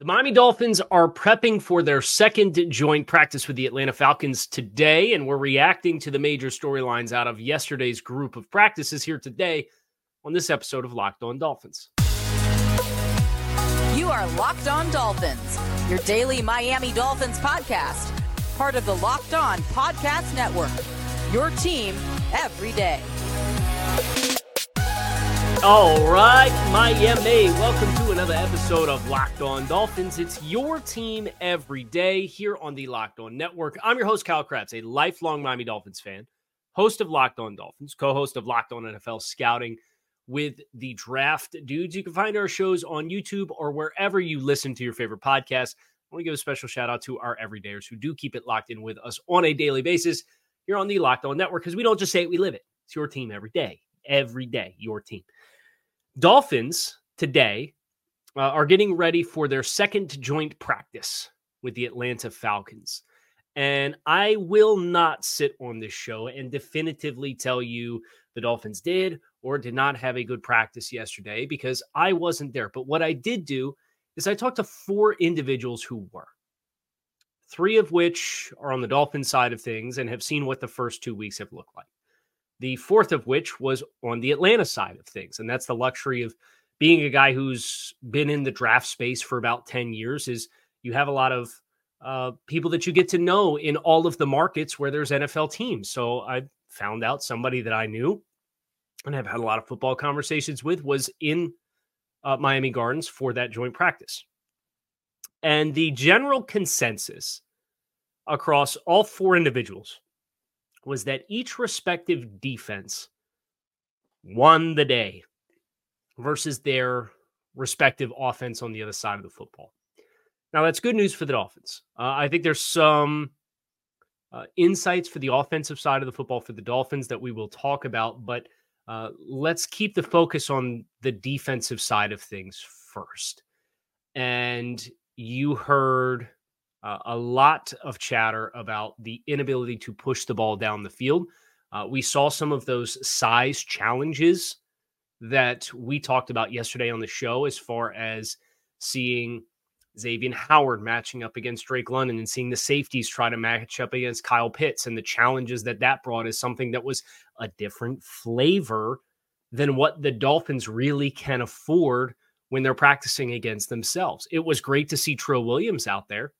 The Miami Dolphins are prepping for their second joint practice with the Atlanta Falcons today, and we're reacting to the major storylines out of yesterday's group of practices here today on this episode of Locked On Dolphins. You are Locked On Dolphins, your daily Miami Dolphins podcast, part of the Locked On Podcast Network. Your team every day. All right, Miami, welcome to another episode of Locked On Dolphins. It's your team every day here on the Locked On Network. I'm your host, Kyle Crabbs, a lifelong Miami Dolphins fan, host of Locked On Dolphins, co host of Locked On NFL Scouting with the Draft Dudes. You can find our shows on YouTube or wherever you listen to your favorite podcast. I want to give a special shout out to our everydayers who do keep it locked in with us on a daily basis here on the Locked On Network because we don't just say it, we live it. It's your team every day, every day, your team. Dolphins today uh, are getting ready for their second joint practice with the Atlanta Falcons. And I will not sit on this show and definitively tell you the Dolphins did or did not have a good practice yesterday because I wasn't there. But what I did do is I talked to four individuals who were, three of which are on the Dolphin side of things and have seen what the first two weeks have looked like. The fourth of which was on the Atlanta side of things. And that's the luxury of being a guy who's been in the draft space for about 10 years is you have a lot of uh, people that you get to know in all of the markets where there's NFL teams. So I found out somebody that I knew and have had a lot of football conversations with was in uh, Miami Gardens for that joint practice. And the general consensus across all four individuals was that each respective defense won the day versus their respective offense on the other side of the football. Now, that's good news for the Dolphins. Uh, I think there's some uh, insights for the offensive side of the football for the Dolphins that we will talk about, but uh, let's keep the focus on the defensive side of things first. And you heard uh, a lot of chatter about the inability to push the ball down the field. Uh, we saw some of those size challenges that we talked about yesterday on the show, as far as seeing Xavier Howard matching up against Drake London and seeing the safeties try to match up against Kyle Pitts and the challenges that that brought is something that was a different flavor than what the Dolphins really can afford when they're practicing against themselves. It was great to see Trill Williams out there.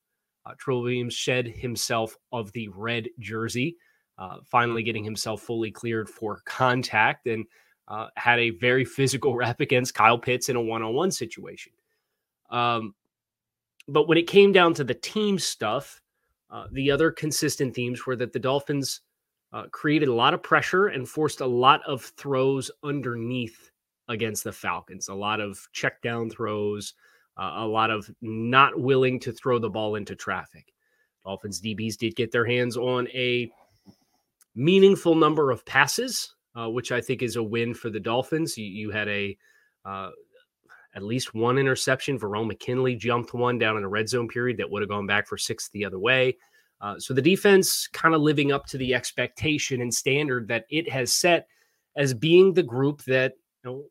Uh, Trill Williams shed himself of the red jersey, uh, finally getting himself fully cleared for contact and uh, had a very physical rep against Kyle Pitts in a one on one situation. Um, but when it came down to the team stuff, uh, the other consistent themes were that the Dolphins uh, created a lot of pressure and forced a lot of throws underneath against the Falcons, a lot of check down throws, a lot of not willing to throw the ball into traffic. Dolphins DBs did get their hands on a meaningful number of passes, uh, which I think is a win for the Dolphins. You, you had a uh, at least one interception. Verone McKinley jumped one down in the red zone period that would have gone back for six the other way. Uh, so the defense kind of living up to the expectation and standard that it has set as being the group that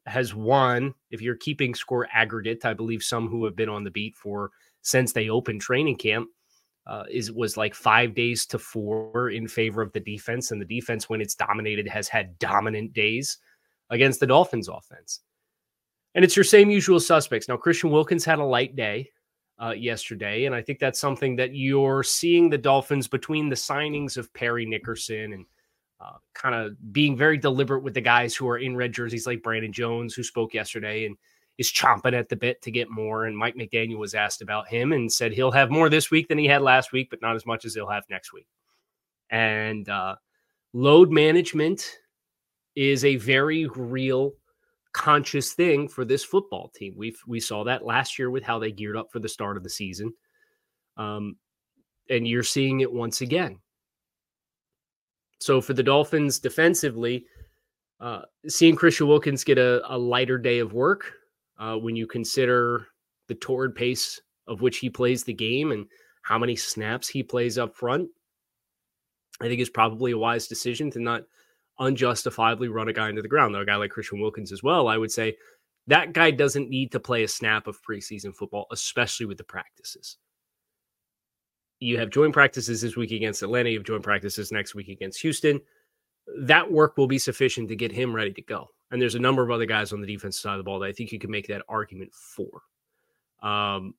has won. If you're keeping score aggregate, I believe some who have been on the beat for since they opened training camp uh, is was like five days to four in favor of the defense, and the defense when it's dominated has had dominant days against the Dolphins offense. And it's your same usual suspects. Now, Christian Wilkins had a light day uh, yesterday, and I think that's something that you're seeing the Dolphins between the signings of Parry Nickerson and uh, kind of being very deliberate with the guys who are in red jerseys, like Brandon Jones, who spoke yesterday and is chomping at the bit to get more. And Mike McDaniel was asked about him and said he'll have more this week than he had last week, but not as much as he'll have next week. And uh, load management is a very real conscious thing for this football team. We we saw that last year with how they geared up for the start of the season, um, and you're seeing it once again. So for the Dolphins defensively, uh, seeing Christian Wilkins get a, a lighter day of work uh, when you consider the torrid pace of which he plays the game and how many snaps he plays up front, I think is probably a wise decision to not unjustifiably run a guy into the ground. Though a guy like Christian Wilkins as well, I would say that guy doesn't need to play a snap of preseason football, especially with the practices. You have joint practices this week against Atlanta. You have joint practices next week against Houston. That work will be sufficient to get him ready to go. And there's a number of other guys on the defense side of the ball that I think you can make that argument for. Um,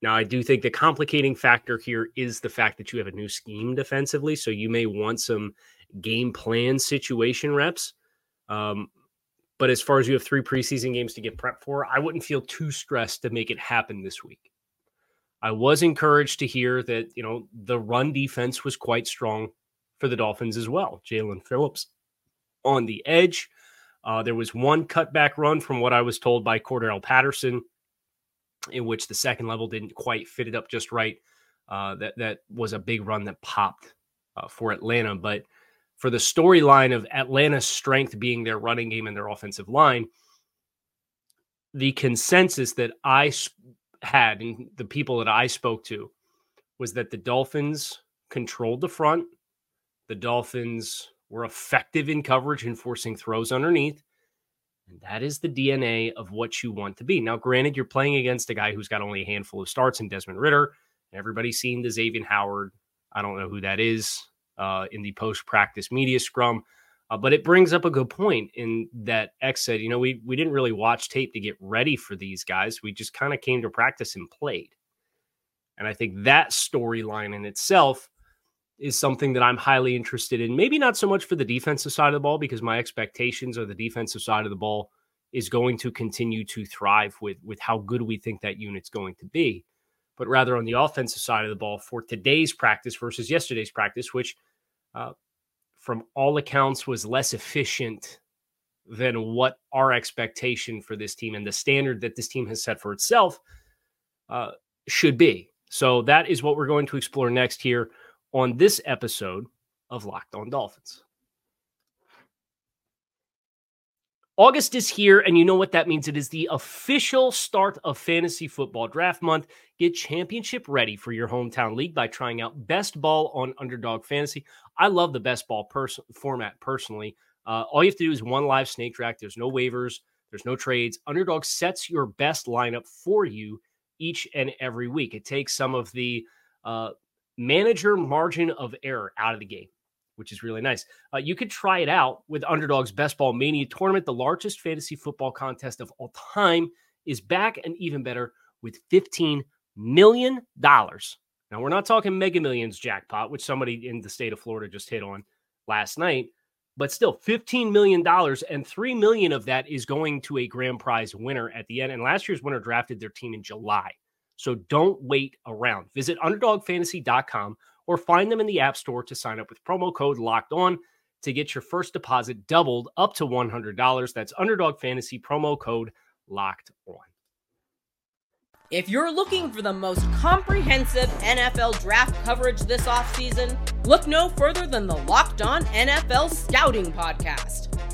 now, I do think the complicating factor here is the fact that you have a new scheme defensively. So you may want some game plan situation reps. Um, but as far as you have three preseason games to get prepped for, I wouldn't feel too stressed to make it happen this week. I was encouraged to hear that, you know, the run defense was quite strong for the Dolphins as well. Jaelan Phillips on the edge. Uh, there was one cutback run from what I was told by Cordarrelle Patterson, in which the second level didn't quite fit it up just right. Uh, that that was a big run that popped uh, for Atlanta, but for the storyline of Atlanta's strength being their running game and their offensive line, the consensus that I had and the people that I spoke to was that the Dolphins controlled the front. The Dolphins were effective in coverage and forcing throws underneath. And that is the DNA of what you want to be. Now, granted, you're playing against a guy who's got only a handful of starts in Desmond Ridder. Everybody's seen the Xavier Howard. I don't know who that is uh, in the post practice media scrum. Uh, but it brings up a good point in that X said, you know, we we didn't really watch tape to get ready for these guys. We just kind of came to practice and played. And I think that storyline in itself is something that I'm highly interested in. Maybe not so much for the defensive side of the ball, because my expectations are the defensive side of the ball is going to continue to thrive with with how good we think that unit's going to be. But rather on the offensive side of the ball for today's practice versus yesterday's practice, which uh, from all accounts, was less efficient than what our expectation for this team and the standard that this team has set for itself uh, should be. So that is what we're going to explore next here on this episode of Locked On Dolphins. August is here, and you know what that means. It is the official start of fantasy football draft month. Get championship ready for your hometown league by trying out Best Ball on Underdog Fantasy. I love the Best Ball pers- format personally. Uh, all you have to do is one live snake draft. There's no waivers, there's no trades. Underdog sets your best lineup for you each and every week. It takes some of the uh, manager margin of error out of the game which is really nice. Uh, you could try it out with Underdog's Best Ball Mania tournament. The largest fantasy football contest of all time is back and even better with $15 million. Now, we're not talking mega millions jackpot, which somebody in the state of Florida just hit on last night, but still fifteen million dollars, and three million of that is going to a grand prize winner at the end. And last year's winner drafted their team in July. So don't wait around. Visit underdogfantasy.com or find them in the App Store to sign up with promo code locked on to get your first deposit doubled up to $100. That's Underdog Fantasy promo code locked on. If you're looking for the most comprehensive NFL draft coverage this offseason, look no further than the Locked On NFL Scouting Podcast.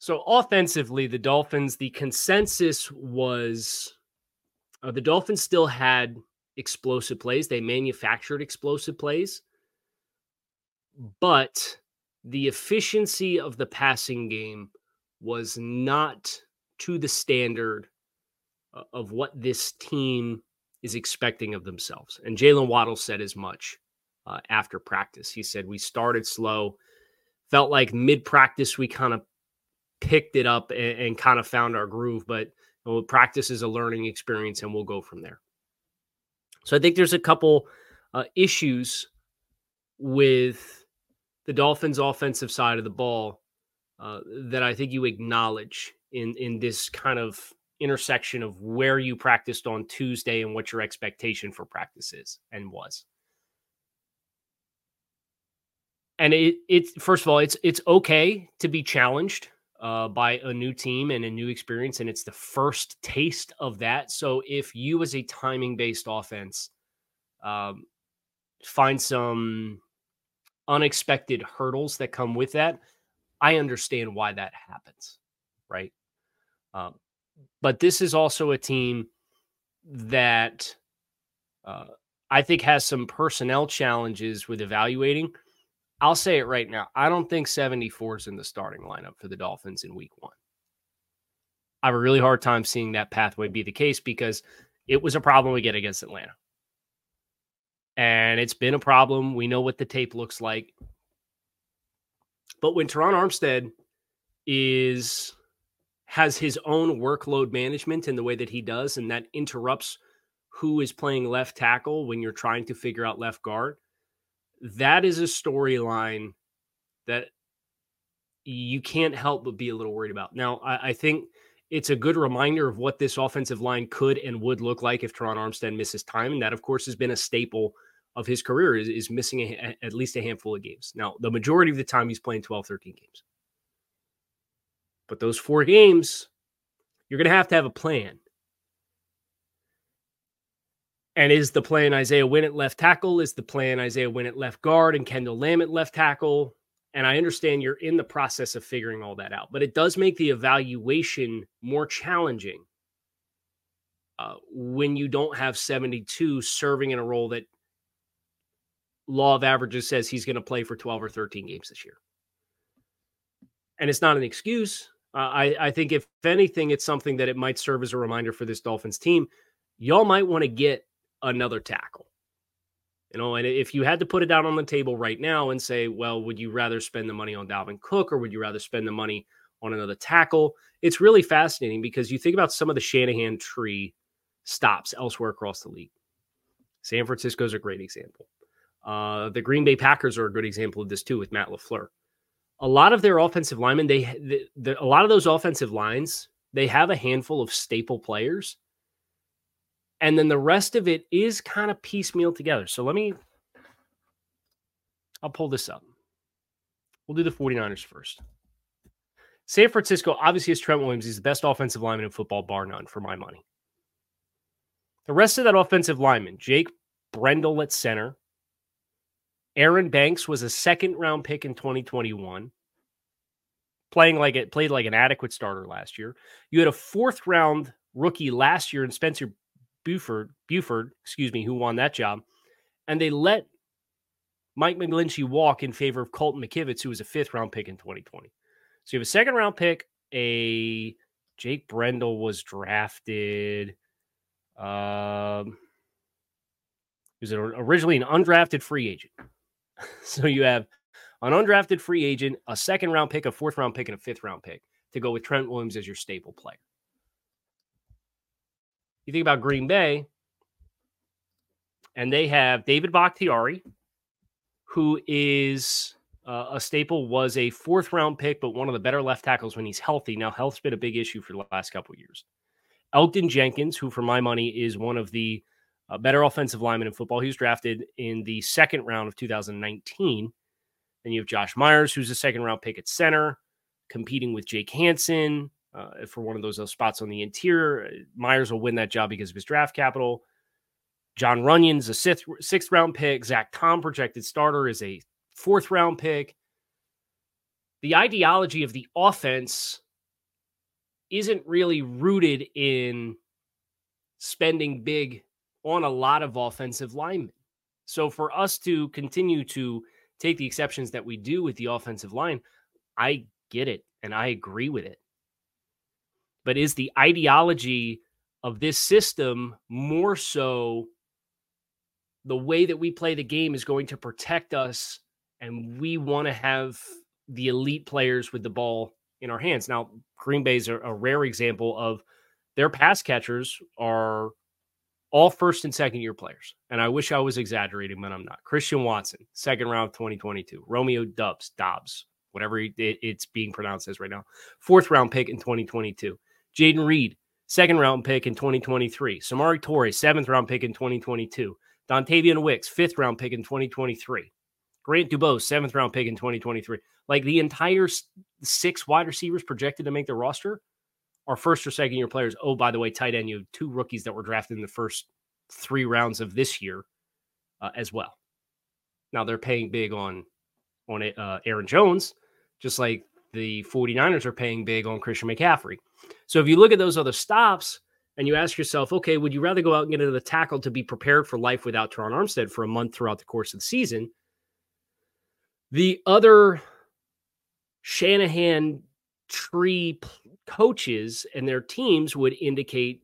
So, offensively, the Dolphins, the consensus was uh, the Dolphins still had explosive plays. They manufactured explosive plays, but the efficiency of the passing game was not to the standard of what this team is expecting of themselves. And Jaylen Waddle said as much uh, after practice. He said, We started slow, felt like mid practice, we kind of picked it up and, and kind of found our groove, but know, practice is a learning experience and we'll go from there. So I think there's a couple uh, issues with the Dolphins' offensive side of the ball uh, that I think you acknowledge in in this kind of intersection of where you practiced on Tuesday and what your expectation for practice is and was. And it it's first of all, it's it's okay to be challenged uh, by a new team and a new experience, and it's the first taste of that. So if you as a timing based offense um, find some unexpected hurdles that come with that, I understand why that happens, right? Um, but this is also a team that uh, I think has some personnel challenges with evaluating. I'll say it right now. I don't think 74 is in the starting lineup for the Dolphins in week one. I have a really hard time seeing that pathway be the case because it was a problem we get against Atlanta. And it's been a problem. We know what the tape looks like. But when Terron Armstead is has his own workload management in the way that he does, and that interrupts who is playing left tackle when you're trying to figure out left guard. That is a storyline that you can't help but be a little worried about. Now, I, I, think it's a good reminder of what this offensive line could and would look like if Terron Armstead misses time. And that, of course, has been a staple of his career is, is missing a, at least a handful of games. Now, the majority of the time he's playing 12, 13 games. But those four games, you're going to have to have a plan. And is the plan Isaiah Wynn at left tackle? Is the plan Isaiah Wynn at left guard and Kendall Lamm at left tackle? And I understand you're in the process of figuring all that out, but it does make the evaluation more challenging uh, when you don't have 72 serving in a role that law of averages says he's going to play for 12 or 13 games this year. And it's not an excuse. Uh, I, I think if anything, it's something that it might serve as a reminder for this Dolphins team. Y'all might want to get another tackle. You know, and if you had to put it down on the table right now and say, well, would you rather spend the money on Dalvin Cook or would you rather spend the money on another tackle? It's really fascinating because you think about some of the Shanahan tree stops elsewhere across the league. San Francisco is a great example. Uh, the Green Bay Packers are a good example of this too with Matt LaFleur a lot of their offensive linemen, they the, the, a lot of those offensive lines, they have a handful of staple players. And then the rest of it is kind of piecemeal together. So let me I'll pull this up. We'll do the 49ers first. San Francisco obviously is Trent Williams. He's the best offensive lineman in football, bar none, for my money. The rest of that offensive lineman, Jake Brendel at center, Aaron Banks was a second round pick in 2021, playing like it played like an adequate starter last year. You had a fourth round rookie last year in Spencer Buford, Buford, excuse me, who won that job, and they let Mike McGlinchey walk in favor of Colton McKivitz, who was a fifth round pick in 2020. So you have a second round pick. A Jake Brendel was drafted. Um, he was originally an undrafted free agent. so you have an undrafted free agent, a second round pick, a fourth round pick, and a fifth round pick to go with Trent Williams as your staple player. You think about Green Bay, and they have David Bakhtiari, who is uh, a staple, was a fourth round pick, but one of the better left tackles when he's healthy. Now, health's been a big issue for the last couple years. Elgton Jenkins, who for my money is one of the a better offensive linemen in football. He was drafted in the second round of 2019. Then you have Josh Myers, who's a second round pick at center, competing with Jake Hanson uh, for one of those, those spots on the interior. Uh, Myers will win that job because of his draft capital. John Runyan's a sixth, sixth round pick. Zach Tom, projected starter, is a fourth round pick. The ideology of the offense isn't really rooted in spending big on a lot of offensive linemen. So for us to continue to take the exceptions that we do with the offensive line, I get it and I agree with it. But is the ideology of this system more so the way that we play the game is going to protect us and we want to have the elite players with the ball in our hands. Now, Green Bay's a, a rare example of their pass catchers are all first and second year players. And I wish I was exaggerating, but I'm not. Christian Watson, second round 2022. Romeo Dubs, Dobbs, whatever it's being pronounced as right now, fourth round pick in 2022. Jayden Reed, second round pick in 2023. Samori Toure, seventh round pick in 2022. Dontayvion Wicks, fifth round pick in 2023. Grant DuBose, seventh round pick in 2023. Like the entire six wide receivers projected to make the roster are first or second year players. Oh, by the way, tight end, you have two rookies that were drafted in the first three rounds of this year uh, as well. Now they're paying big on on uh, Aaron Jones, just like the 49ers are paying big on Christian McCaffrey. So if you look at those other stops and you ask yourself, okay, would you rather go out and get into the tackle to be prepared for life without Terron Armstead for a month throughout the course of the season? The other Shanahan tree coaches and their teams would indicate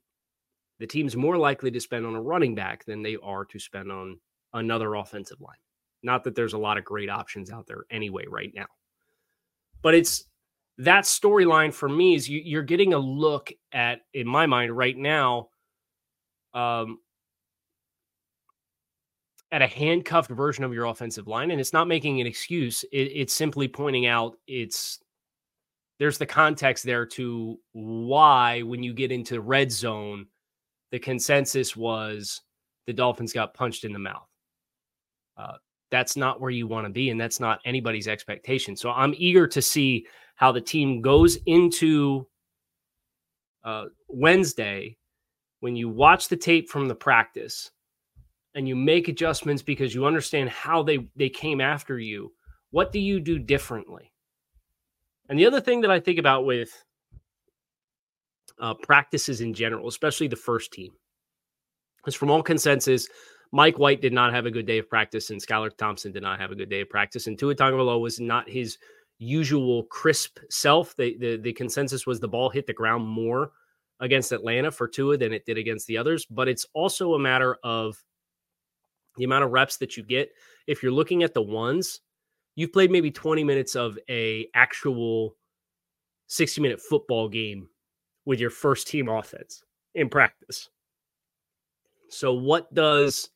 the team's more likely to spend on a running back than they are to spend on another offensive line. Not that there's a lot of great options out there anyway right now. But it's that storyline for me is you, are getting a look at, in my mind, right now, um, at a handcuffed version of your offensive line. And it's not making an excuse. It, it's simply pointing out it's there's the context there to why when you get into red zone, the consensus was the Dolphins got punched in the mouth. Uh, that's not where you want to be, and that's not anybody's expectation. So I'm eager to see how the team goes into uh, Wednesday when you watch the tape from the practice and you make adjustments because you understand how they they came after you. What do you do differently? And the other thing that I think about with uh, practices in general, especially the first team, is from all consensus, Mike White did not have a good day of practice, and Skylar Thompson did not have a good day of practice, and Tua Tagovailoa was not his usual crisp self. The, the the consensus was the ball hit the ground more against Atlanta for Tua than it did against the others, but it's also a matter of the amount of reps that you get. If you're looking at the ones, you've played maybe 20 minutes of a actual 60 minute football game with your first team offense in practice. So what does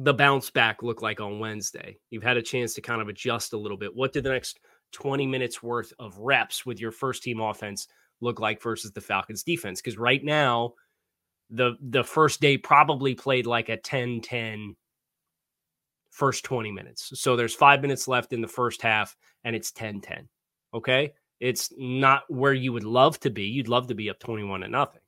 the bounce back look like on Wednesday? You've had a chance to kind of adjust a little bit. What did the next 20 minutes worth of reps with your first team offense look like versus the Falcons defense? Because right now, the the first day probably played like a 10-10 first 20 minutes. So there's five minutes left in the first half, and it's 10 10. Okay. It's not where you would love to be. You'd love to be up 21 to nothing.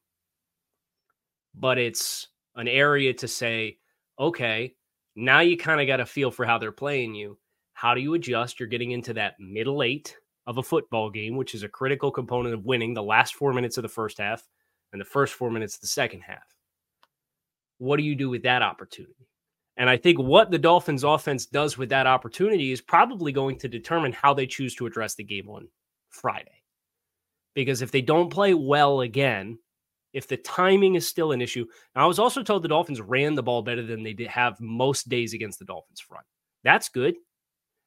But it's an area to say, okay, now you kind of got a feel for how they're playing you. How do you adjust? You're getting into that middle eight of a football game, which is a critical component of winning the last four minutes of the first half and the first four minutes of the second half. What do you do with that opportunity? And I think what the Dolphins offense does with that opportunity is probably going to determine how they choose to address the game on Friday. Because if they don't play well again, if the timing is still an issue, now I was also told the Dolphins ran the ball better than they did have most days against the Dolphins front. That's good.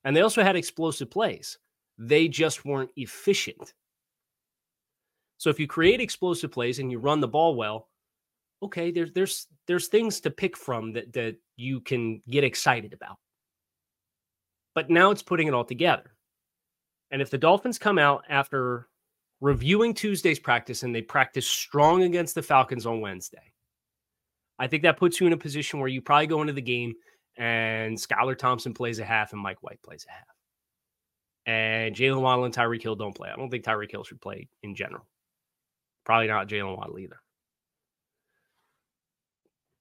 And they also had explosive plays. They just weren't efficient. So if you create explosive plays and you run the ball well, okay, there's there's there's things to pick from that that you can get excited about. But now it's putting it all together. And if the Dolphins come out after reviewing Tuesday's practice and they practice strong against the Falcons on Wednesday, I think that puts you in a position where you probably go into the game and Skylar Thompson plays a half and Mike White plays a half. And Jaylen Waddle and Tyreek Hill don't play. I don't think Tyreek Hill should play in general. Probably not Jaylen Waddle either.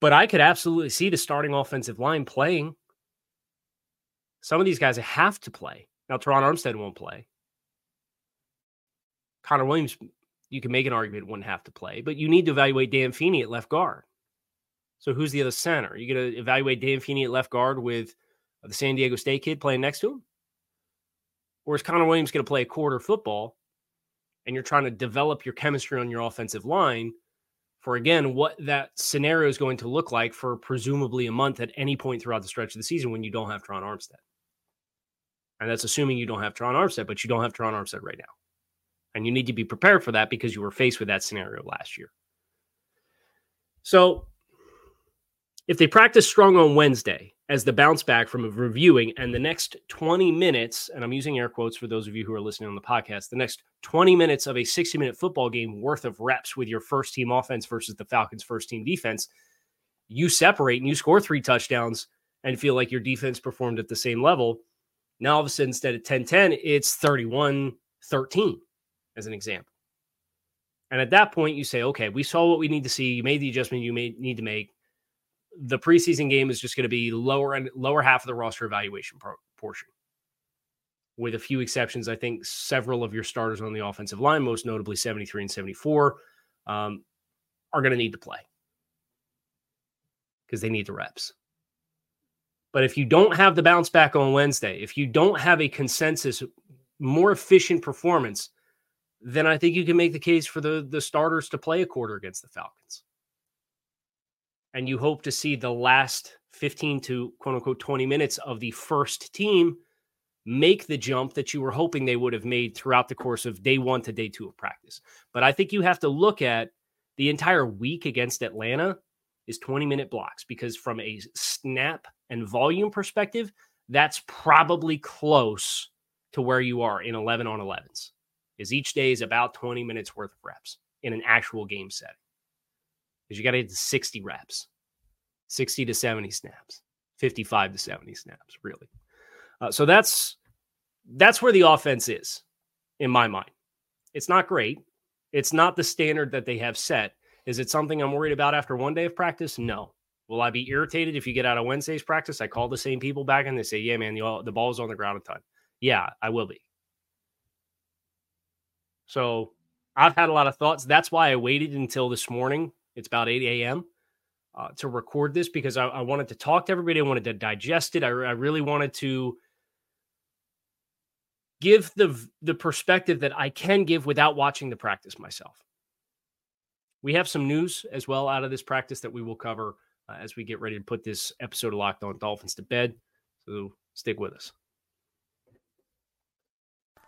But I could absolutely see the starting offensive line playing. Some of these guys have to play. Now, Terron Armstead won't play. Connor Williams, you can make an argument, wouldn't have to play, but you need to evaluate Dan Feeney at left guard. So who's the other center? Are you going to evaluate Dan Feeney at left guard with the San Diego State kid playing next to him? Or is Connor Williams going to play a quarter football and you're trying to develop your chemistry on your offensive line for again what that scenario is going to look like for presumably a month at any point throughout the stretch of the season when you don't have Terron Armstead. And that's assuming you don't have Terron Armstead, but you don't have Terron Armstead right now. And you need to be prepared for that because you were faced with that scenario last year. So if they practice strong on Wednesday as the bounce back from reviewing and the next 20 minutes, and I'm using air quotes for those of you who are listening on the podcast, the next 20 minutes of a 60 minute football game worth of reps with your first team offense versus the Falcons' first team defense, you separate and you score three touchdowns and feel like your defense performed at the same level. Now, all of a sudden, instead of 10 10, it's 31 13, as an example. And at that point, you say, okay, we saw what we need to see. You made the adjustment you made, need to make. The preseason game is just going to be lower and lower half of the roster evaluation pro- portion. With a few exceptions, I think several of your starters on the offensive line, most notably 73 and 74, um, are going to need to play because they need the reps. But if you don't have the bounce back on Wednesday, if you don't have a consensus, more efficient performance, then I think you can make the case for the, the starters to play a quarter against the Falcons. And you hope to see the last 15 to quote unquote 20 minutes of the first team make the jump that you were hoping they would have made throughout the course of day one to day two of practice. But I think you have to look at the entire week against Atlanta is 20 minute blocks because from a snap and volume perspective, that's probably close to where you are in 11 on 11s. Is each day is about 20 minutes worth of reps in an actual game setting. Because you got to get to 60 reps, 60 to 70 snaps, 55 to 70 snaps, really. Uh, so that's that's where the offense is in my mind. It's not great. It's not the standard that they have set, is it something I'm worried about after one day of practice? No. Will I be irritated if you get out of Wednesday's practice? I call the same people back and they say, yeah, man, the, the ball's on the ground a ton. Yeah, I will be. So I've had a lot of thoughts. That's why I waited until this morning. It's about 8 a.m. Uh, to record this because I, I, wanted to talk to everybody. I wanted to digest it. I, I really wanted to give the the perspective that I can give without watching the practice myself. We have some news as well out of this practice that we will cover uh, as we get ready to put this episode of Locked On Dolphins to bed. So stick with us.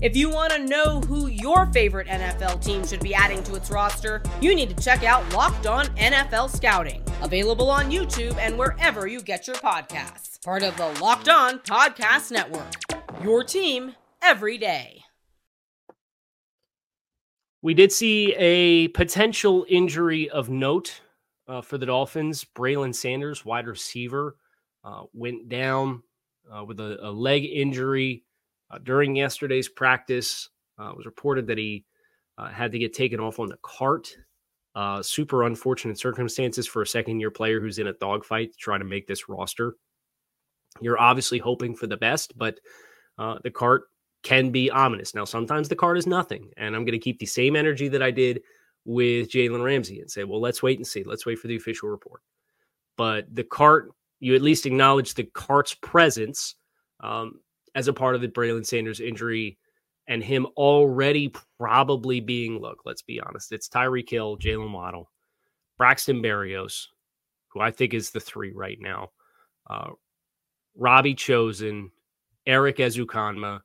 If you want to know who your favorite NFL team should be adding to its roster, you need to check out Locked On NFL Scouting, available on YouTube and wherever you get your podcasts. Part of the Locked On Podcast Network. Your team every day. We did see a potential injury of note uh, for the Dolphins. Braylon Sanders, wide receiver, uh, went down uh, with a, a leg injury uh, during yesterday's practice, uh, it was reported that he uh, had to get taken off on the cart. Uh, super unfortunate circumstances for a second year player who's in a dogfight to try to make this roster. You're obviously hoping for the best, but uh, the cart can be ominous. Now, sometimes the cart is nothing, and I'm going to keep the same energy that I did with Jalen Ramsey and say, well, let's wait and see. Let's wait for the official report. But the cart, you at least acknowledge the cart's presence. Um, as a part of the Braylon Sanders injury and him already probably being, look, let's be honest, it's Tyreek Hill, Jaylen Waddle, Braxton Berrios, who I think is the three right now, uh, Robbie Chosen, Erik Ezukanma,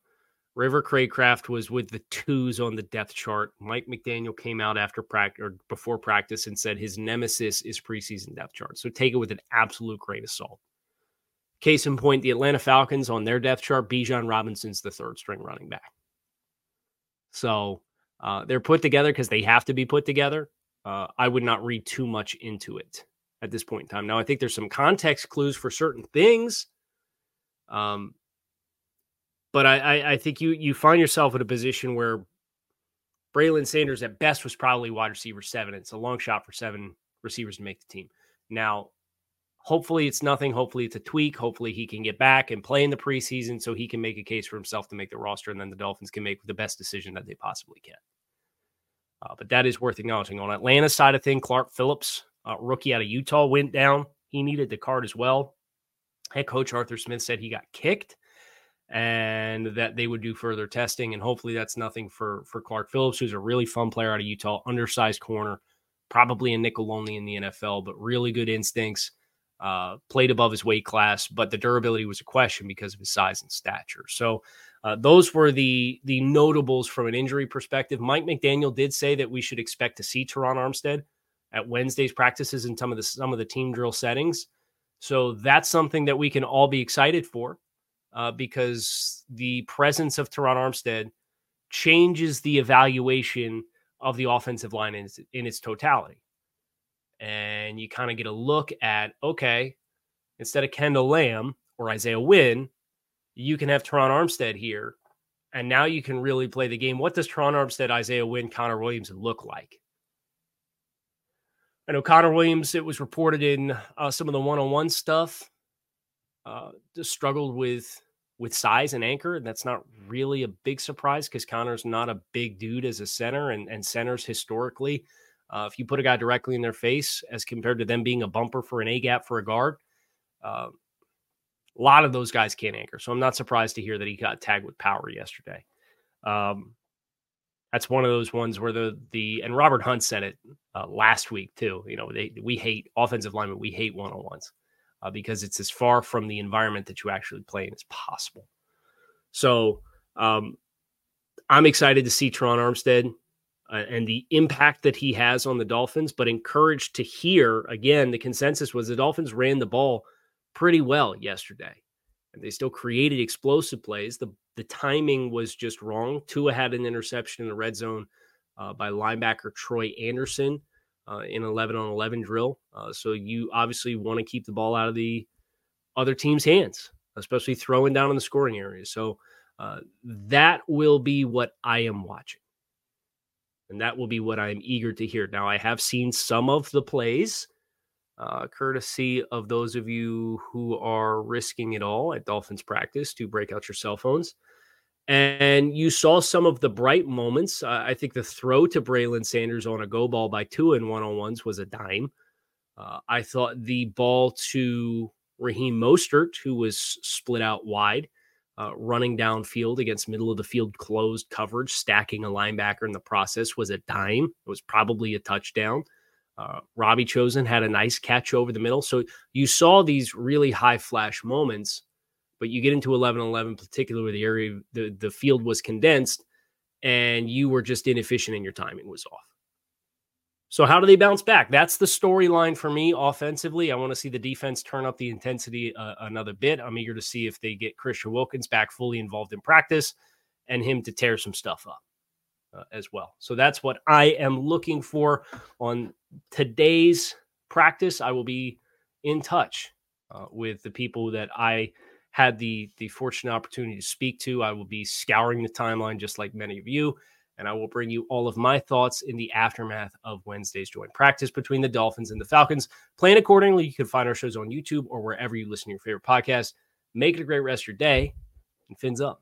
River Craycraft was with the twos on the depth chart. Mike McDaniel came out after practice or before practice and said his nemesis is preseason depth chart. So take it with an absolute grain of salt. Case in point, the Atlanta Falcons on their depth chart, Bijan Robinson's the third string running back. So uh, they're put together because they have to be put together. Uh, I would not read too much into it at this point in time. Now, I think there's some context clues for certain things. Um, but I, I, I think you you find yourself in a position where Braylon Sanders at best was probably wide receiver seven. It's a long shot for seven receivers to make the team. Now, Hopefully, it's nothing. Hopefully, it's a tweak. Hopefully, he can get back and play in the preseason so he can make a case for himself to make the roster, and then the Dolphins can make the best decision that they possibly can. Uh, but that is worth acknowledging. On Atlanta's side of thing, Clark Phillips, uh, rookie out of Utah, went down. He needed the card as well. Head coach Arthur Smith said he got kicked and that they would do further testing. And hopefully that's nothing for for Clark Phillips, who's a really fun player out of Utah, undersized corner, probably a nickel only in the NFL, but really good instincts. Uh, played above his weight class, but the durability was a question because of his size and stature. So uh, those were the the notables from an injury perspective. Mike McDaniel did say that we should expect to see Terron Armstead at Wednesday's practices in some of the some of the team drill settings. So that's something that we can all be excited for uh, because the presence of Terron Armstead changes the evaluation of the offensive line in in its totality. And you kind of get a look at okay, instead of Kendall Lamm or Isaiah Wynn, you can have Terron Armstead here. And now you can really play the game. What does Terron Armstead, Isaiah Wynn, Connor Williams look like? I know Connor Williams, it was reported in uh, some of the one on one stuff, uh, just struggled with with size and anchor. And that's not really a big surprise because Connor's not a big dude as a center, and, and centers historically, uh, if you put a guy directly in their face as compared to them being a bumper for an A gap for a guard, uh, a lot of those guys can't anchor. So I'm not surprised to hear that he got tagged with power yesterday. Um, that's one of those ones where the the and Robert Hunt said it uh, last week too. You know, they we hate offensive linemen, we hate one on ones uh, because it's as far from the environment that you actually play in as possible. So um, I'm excited to see Terron Armstead uh, and the impact that he has on the Dolphins, but encouraged to hear again the consensus was the Dolphins ran the ball pretty well yesterday. And they still created explosive plays. The the timing was just wrong. Tua had an interception in the red zone uh, by linebacker Troy Anderson uh, in 11 on 11 drill. Uh, so you obviously want to keep the ball out of the other team's hands, especially throwing down in the scoring area. So uh, that will be what I am watching. And that will be what I'm eager to hear. Now, I have seen some of the plays uh, courtesy of those of you who are risking it all at Dolphins practice to break out your cell phones. And you saw some of the bright moments. Uh, I think the throw to Braylon Sanders on a go ball by Tua and one on ones was a dime. Uh, I thought the ball to Raheem Mostert, who was split out wide, uh, running downfield against middle of the field closed coverage, stacking a linebacker in the process, was a dime. It was probably a touchdown. Uh, Robbie Chosen had a nice catch over the middle. So you saw these really high flash moments, but you get into 11 11, particularly where the area, the, the field was condensed and you were just inefficient and your timing was off. So, how do they bounce back? That's the storyline for me offensively. I want to see the defense turn up the intensity uh, another bit. I'm eager to see if they get Christian Wilkins back fully involved in practice and him to tear some stuff up uh, as well. So that's what I am looking for on today's practice. I will be in touch uh, with the people that I had the the fortunate opportunity to speak to. I will be scouring the timeline just like many of you, and I will bring you all of my thoughts in the aftermath of Wednesday's joint practice between the Dolphins and the Falcons. Plan accordingly. You can find our shows on YouTube or wherever you listen to your favorite podcast. Make it a great rest of your day, and fins up.